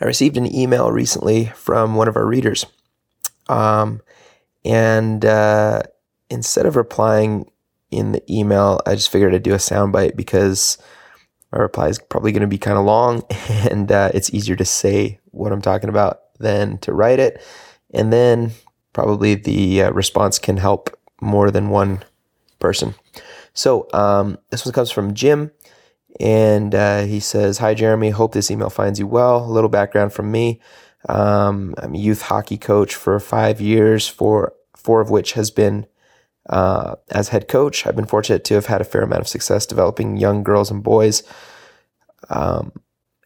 I received an email recently from one of our readers. Um, and uh, instead of replying in the email, I just figured I'd do a soundbite because my reply is probably going to be kind of long and uh, it's easier to say what I'm talking about than to write it. And then probably the uh, response can help more than one person. So um, this one comes from Jim. And uh, he says, Hi, Jeremy. Hope this email finds you well. A little background from me. Um, I'm a youth hockey coach for five years, for four of which has been uh, as head coach. I've been fortunate to have had a fair amount of success developing young girls and boys. Um,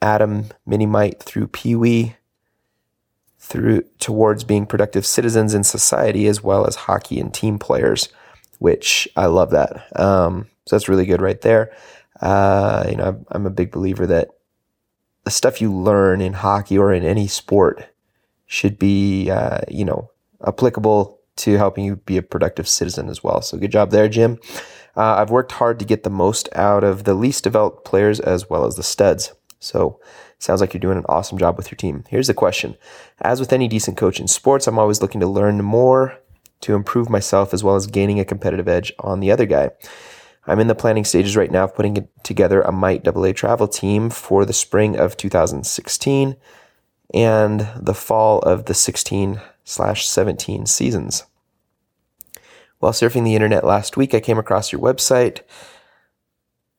Atom, Mini Mite through Pee Wee, through towards being productive citizens in society as well as hockey and team players, which I love that. Um, so that's really good right there. Uh, you know, I'm a big believer that the stuff you learn in hockey or in any sport should be, uh, you know, applicable to helping you be a productive citizen as well. So good job there, Jim. Uh, I've worked hard to get the most out of the least developed players as well as the studs. So sounds like you're doing an awesome job with your team. Here's the question. As with any decent coach in sports, I'm always looking to learn more to improve myself as well as gaining a competitive edge on the other guy. I'm in the planning stages right now of putting together a Mite AA travel team for the spring of 2016 and the fall of the 16 slash 17 seasons. While surfing the internet last week, I came across your website.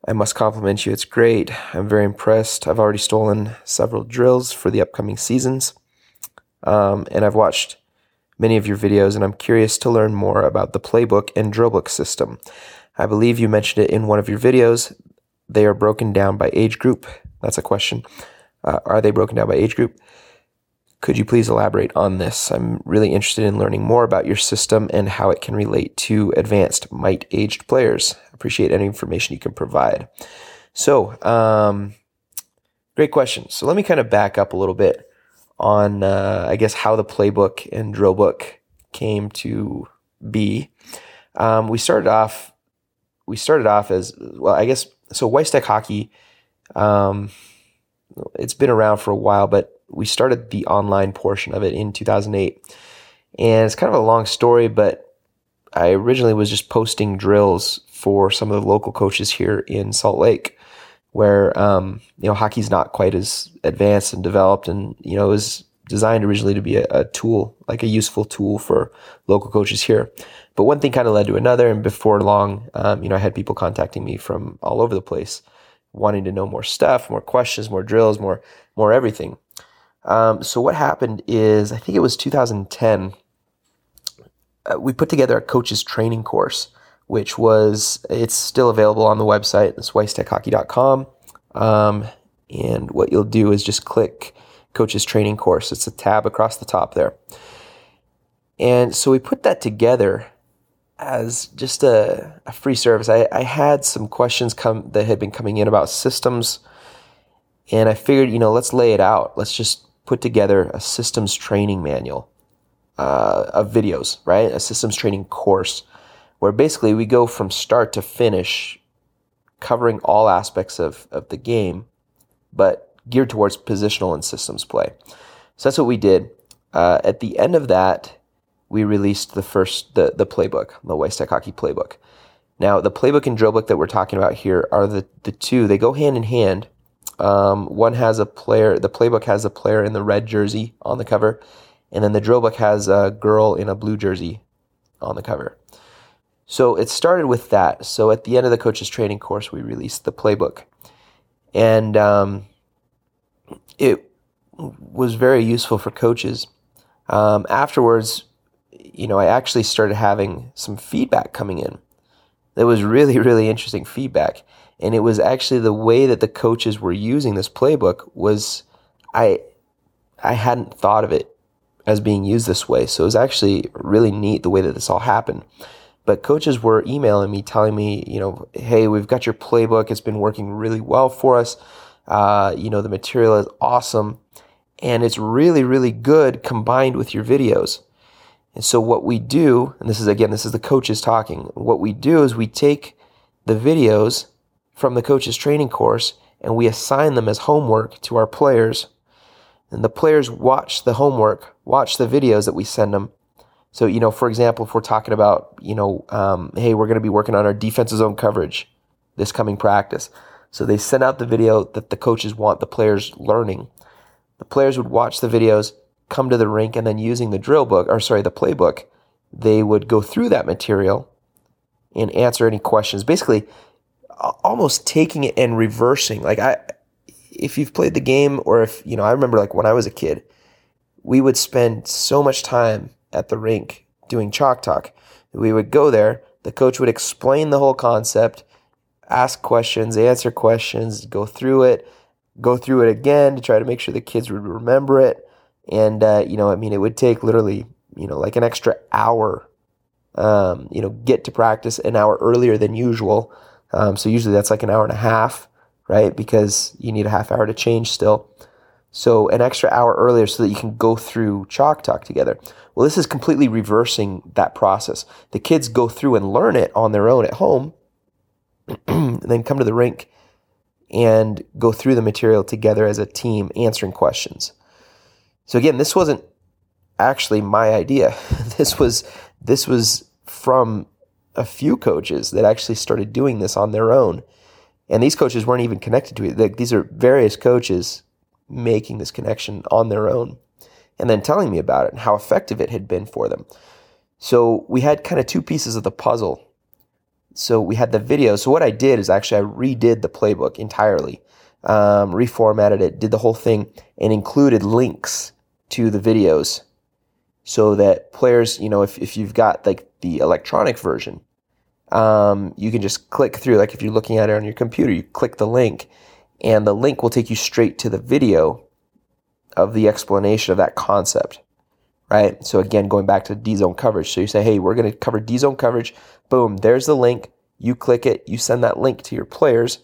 I must compliment you. It's great. I'm very impressed. I've already stolen several drills for the upcoming seasons. Um, and I've watched many of your videos, and I'm curious to learn more about the playbook and drillbook system. I believe you mentioned it in one of your videos. They are broken down by age group. That's a question. Uh, are they broken down by age group? Could you please elaborate on this? I'm really interested in learning more about your system and how it can relate to advanced mite aged players. Appreciate any information you can provide. So, um, great question. So, let me kind of back up a little bit on, uh, I guess, how the playbook and drill book came to be. Um, we started off we started off as well. I guess so. Weiss Tech hockey, um, it's been around for a while, but we started the online portion of it in 2008, and it's kind of a long story. But I originally was just posting drills for some of the local coaches here in Salt Lake, where um, you know hockey's not quite as advanced and developed, and you know it was designed originally to be a, a tool, like a useful tool for local coaches here. But one thing kind of led to another, and before long, um, you know, I had people contacting me from all over the place, wanting to know more stuff, more questions, more drills, more more everything. Um, so what happened is, I think it was 2010. Uh, we put together a coaches training course, which was it's still available on the website. It's weisstechhockey.com. Um, and what you'll do is just click coaches training course. It's a tab across the top there. And so we put that together as just a, a free service. I, I had some questions come that had been coming in about systems, and I figured, you know, let's lay it out. Let's just put together a systems training manual uh, of videos, right? A systems training course where basically we go from start to finish, covering all aspects of, of the game, but geared towards positional and systems play. So that's what we did. Uh, at the end of that, we released the first the the playbook, the Weiss Tech Hockey playbook. Now, the playbook and drill book that we're talking about here are the the two. They go hand in hand. Um, one has a player. The playbook has a player in the red jersey on the cover, and then the drill book has a girl in a blue jersey on the cover. So it started with that. So at the end of the coaches training course, we released the playbook, and um, it was very useful for coaches. Um, afterwards, you know, I actually started having some feedback coming in. That was really, really interesting feedback. And it was actually the way that the coaches were using this playbook was I I hadn't thought of it as being used this way. So it was actually really neat the way that this all happened. But coaches were emailing me, telling me, you know, hey, we've got your playbook. It's been working really well for us. Uh, you know, the material is awesome. And it's really, really good combined with your videos. And so what we do, and this is again, this is the coaches talking. What we do is we take the videos from the coaches training course and we assign them as homework to our players. And the players watch the homework, watch the videos that we send them. So, you know, for example, if we're talking about, you know, um, hey, we're going to be working on our defensive zone coverage this coming practice. So they sent out the video that the coaches want the players learning. The players would watch the videos, come to the rink, and then using the drill book, or sorry, the playbook, they would go through that material and answer any questions. Basically, almost taking it and reversing. Like I, if you've played the game, or if you know, I remember like when I was a kid, we would spend so much time at the rink doing chalk talk. We would go there. The coach would explain the whole concept, ask questions, answer questions, go through it, go through it again to try to make sure the kids would remember it. And uh, you know, I mean, it would take literally, you know, like an extra hour. Um, you know, get to practice an hour earlier than usual. Um, so usually that's like an hour and a half, right? Because you need a half hour to change still. So an extra hour earlier so that you can go through chalk talk together. Well, this is completely reversing that process. The kids go through and learn it on their own at home, then come to the rink and go through the material together as a team, answering questions. So again, this wasn't actually my idea. this was this was from a few coaches that actually started doing this on their own. And these coaches weren't even connected to it. Like, these are various coaches making this connection on their own and then telling me about it and how effective it had been for them. So we had kind of two pieces of the puzzle. So we had the video. So what I did is actually I redid the playbook entirely, um, reformatted it, did the whole thing, and included links to the videos so that players, you know, if, if you've got like the electronic version, um, you can just click through. Like if you're looking at it on your computer, you click the link, and the link will take you straight to the video of the explanation of that concept, right? So again, going back to D zone coverage. So you say, hey, we're going to cover D zone coverage. Boom, there's the link. You click it. You send that link to your players,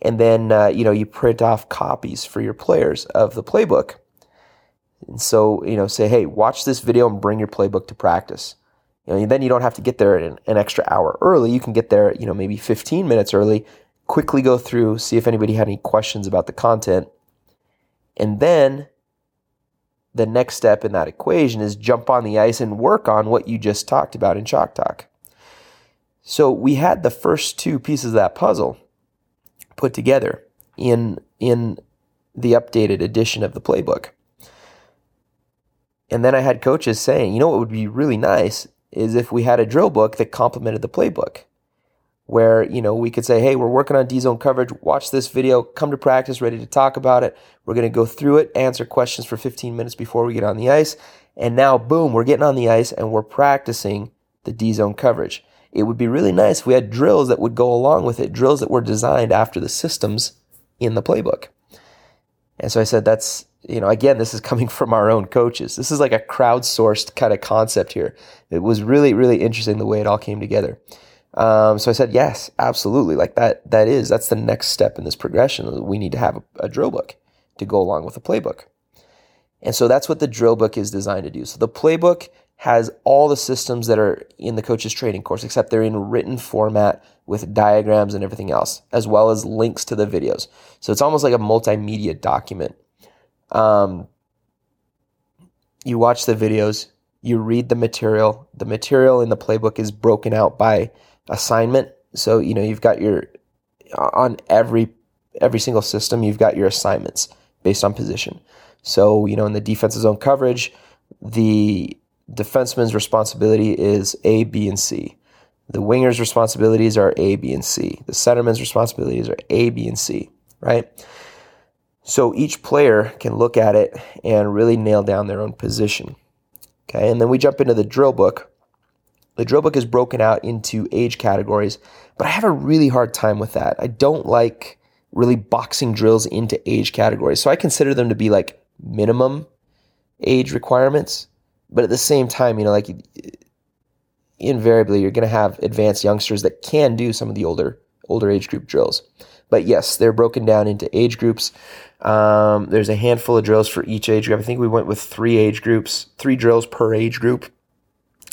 and then uh, you know you print off copies for your players of the playbook. And so you know, say, hey, watch this video and bring your playbook to practice. You know, then you don't have to get there an, an extra hour early. You can get there, you know, maybe 15 minutes early, quickly go through, see if anybody had any questions about the content. And then the next step in that equation is jump on the ice and work on what you just talked about in Chalk Talk. So we had the first two pieces of that puzzle put together in in the updated edition of the playbook. And then I had coaches saying, you know what would be really nice is if we had a drill book that complemented the playbook where you know we could say hey we're working on d-zone coverage watch this video come to practice ready to talk about it we're going to go through it answer questions for 15 minutes before we get on the ice and now boom we're getting on the ice and we're practicing the d-zone coverage it would be really nice if we had drills that would go along with it drills that were designed after the systems in the playbook and so i said that's you know, again, this is coming from our own coaches. This is like a crowdsourced kind of concept here. It was really, really interesting the way it all came together. Um, so I said, yes, absolutely. Like that, that is, that's the next step in this progression. We need to have a, a drill book to go along with the playbook. And so that's what the drill book is designed to do. So the playbook has all the systems that are in the coach's training course, except they're in written format with diagrams and everything else, as well as links to the videos. So it's almost like a multimedia document um, you watch the videos, you read the material. The material in the playbook is broken out by assignment. So you know you've got your on every every single system you've got your assignments based on position. So you know in the defensive zone coverage, the defenseman's responsibility is A, B, and C. The winger's responsibilities are A, B, and C. The centerman's responsibilities are A, B, and C. Right. So each player can look at it and really nail down their own position. Okay, and then we jump into the drill book. The drill book is broken out into age categories, but I have a really hard time with that. I don't like really boxing drills into age categories. So I consider them to be like minimum age requirements, but at the same time, you know, like invariably you're going to have advanced youngsters that can do some of the older older age group drills. But yes, they're broken down into age groups. Um, there's a handful of drills for each age group. I think we went with three age groups, three drills per age group.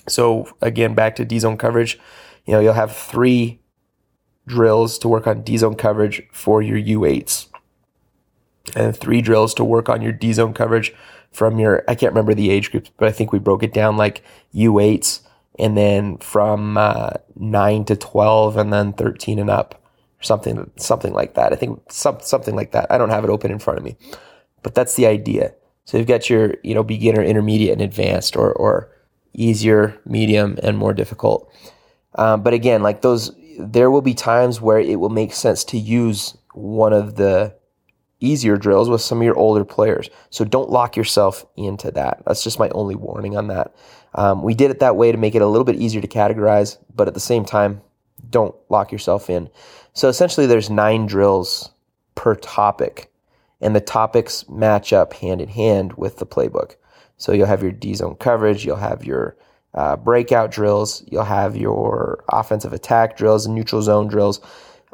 So again, back to D zone coverage, you know, you'll have three drills to work on D zone coverage for your U8s. and three drills to work on your D zone coverage from your, I can't remember the age groups, but I think we broke it down like U8s and then from uh, 9 to 12 and then 13 and up or something, something like that. I think some, something like that. I don't have it open in front of me, but that's the idea. So you've got your, you know, beginner, intermediate, and advanced, or, or easier, medium, and more difficult. Um, but again, like those, there will be times where it will make sense to use one of the easier drills with some of your older players. So don't lock yourself into that. That's just my only warning on that. Um, we did it that way to make it a little bit easier to categorize, but at the same time, don't lock yourself in. So essentially, there's nine drills per topic, and the topics match up hand in hand with the playbook. So you'll have your D zone coverage, you'll have your uh, breakout drills, you'll have your offensive attack drills and neutral zone drills.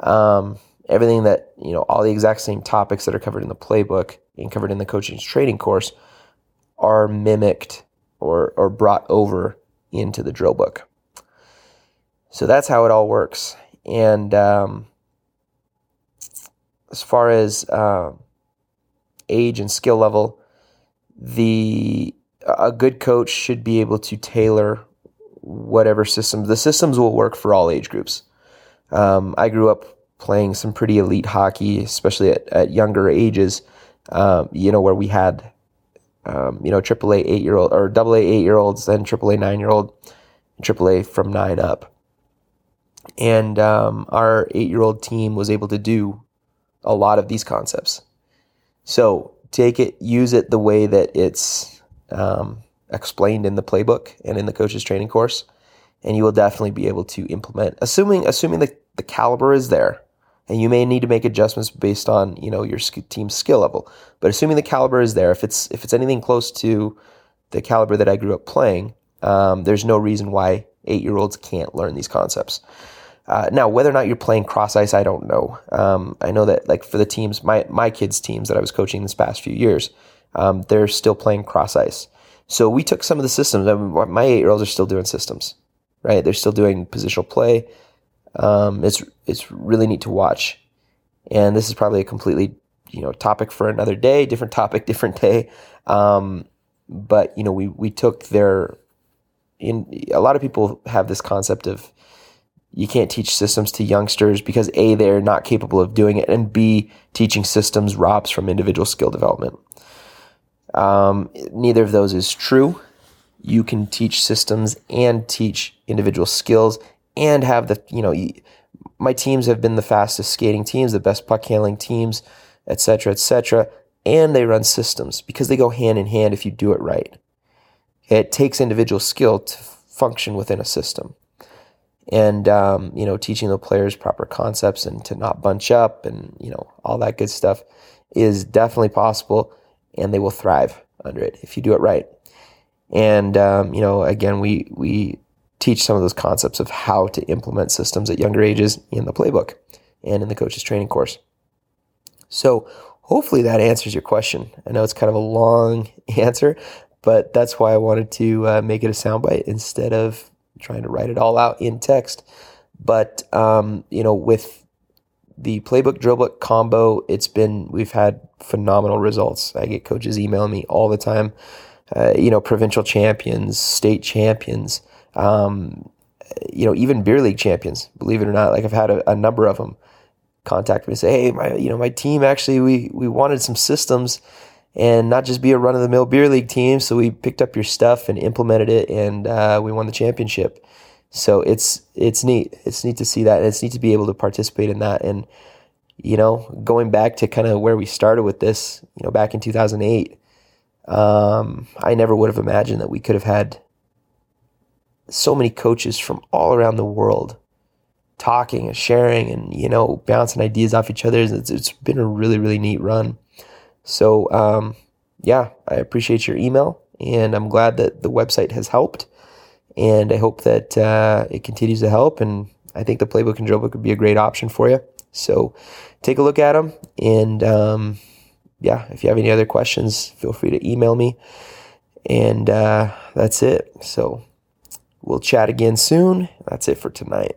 Um, everything that, you know, all the exact same topics that are covered in the playbook and covered in the coaching training course are mimicked or, or brought over into the drill book. So that's how it all works. And um, as far as uh, age and skill level, the a good coach should be able to tailor whatever systems. The systems will work for all age groups. Um, I grew up playing some pretty elite hockey, especially at, at younger ages. Um, you know, where we had, um, you know, AAA eight year old or AA eight year olds, then AAA nine year old, AAA from nine up. And um, our eight year old team was able to do a lot of these concepts. So take it, use it the way that it's um, explained in the playbook and in the coach's training course, and you will definitely be able to implement. Assuming assuming that the caliber is there, and you may need to make adjustments based on you know your team's skill level. But assuming the caliber is there, if it's if it's anything close to the caliber that I grew up playing, um, there's no reason why eight year olds can't learn these concepts. Uh, now, whether or not you're playing cross ice, I don't know. Um, I know that like for the teams, my my kids' teams that I was coaching this past few years, um, they're still playing cross ice. So we took some of the systems. I mean, my eight year olds are still doing systems, right? They're still doing positional play. Um, it's it's really neat to watch, and this is probably a completely you know topic for another day, different topic, different day. Um, but you know, we we took their in a lot of people have this concept of you can't teach systems to youngsters because a they're not capable of doing it, and b teaching systems robs from individual skill development. Um, neither of those is true. You can teach systems and teach individual skills and have the you know my teams have been the fastest skating teams, the best puck handling teams, etc., etc., and they run systems because they go hand in hand if you do it right. It takes individual skill to function within a system, and um, you know teaching the players proper concepts and to not bunch up and you know all that good stuff is definitely possible, and they will thrive under it if you do it right. And um, you know, again, we we teach some of those concepts of how to implement systems at younger ages in the playbook and in the coach's training course. So, hopefully, that answers your question. I know it's kind of a long answer, but that's why I wanted to uh, make it a soundbite instead of trying to write it all out in text. But, um, you know, with the playbook drillbook combo, it's been, we've had phenomenal results. I get coaches emailing me all the time, uh, you know, provincial champions, state champions um, you know, even beer league champions, believe it or not. Like I've had a, a number of them contact me and say, "Hey, my you know my team actually we we wanted some systems and not just be a run of the mill beer league team, so we picked up your stuff and implemented it, and uh, we won the championship." So it's it's neat. It's neat to see that, and it's neat to be able to participate in that. And you know, going back to kind of where we started with this, you know, back in 2008, um, I never would have imagined that we could have had so many coaches from all around the world talking and sharing and you know bouncing ideas off each other. It's, it's been a really really neat run. So um, yeah, I appreciate your email and I'm glad that the website has helped. And I hope that uh, it continues to help. And I think the playbook and drill book would be a great option for you. So take a look at them. And um, yeah, if you have any other questions, feel free to email me. And uh, that's it. So We'll chat again soon. That's it for tonight.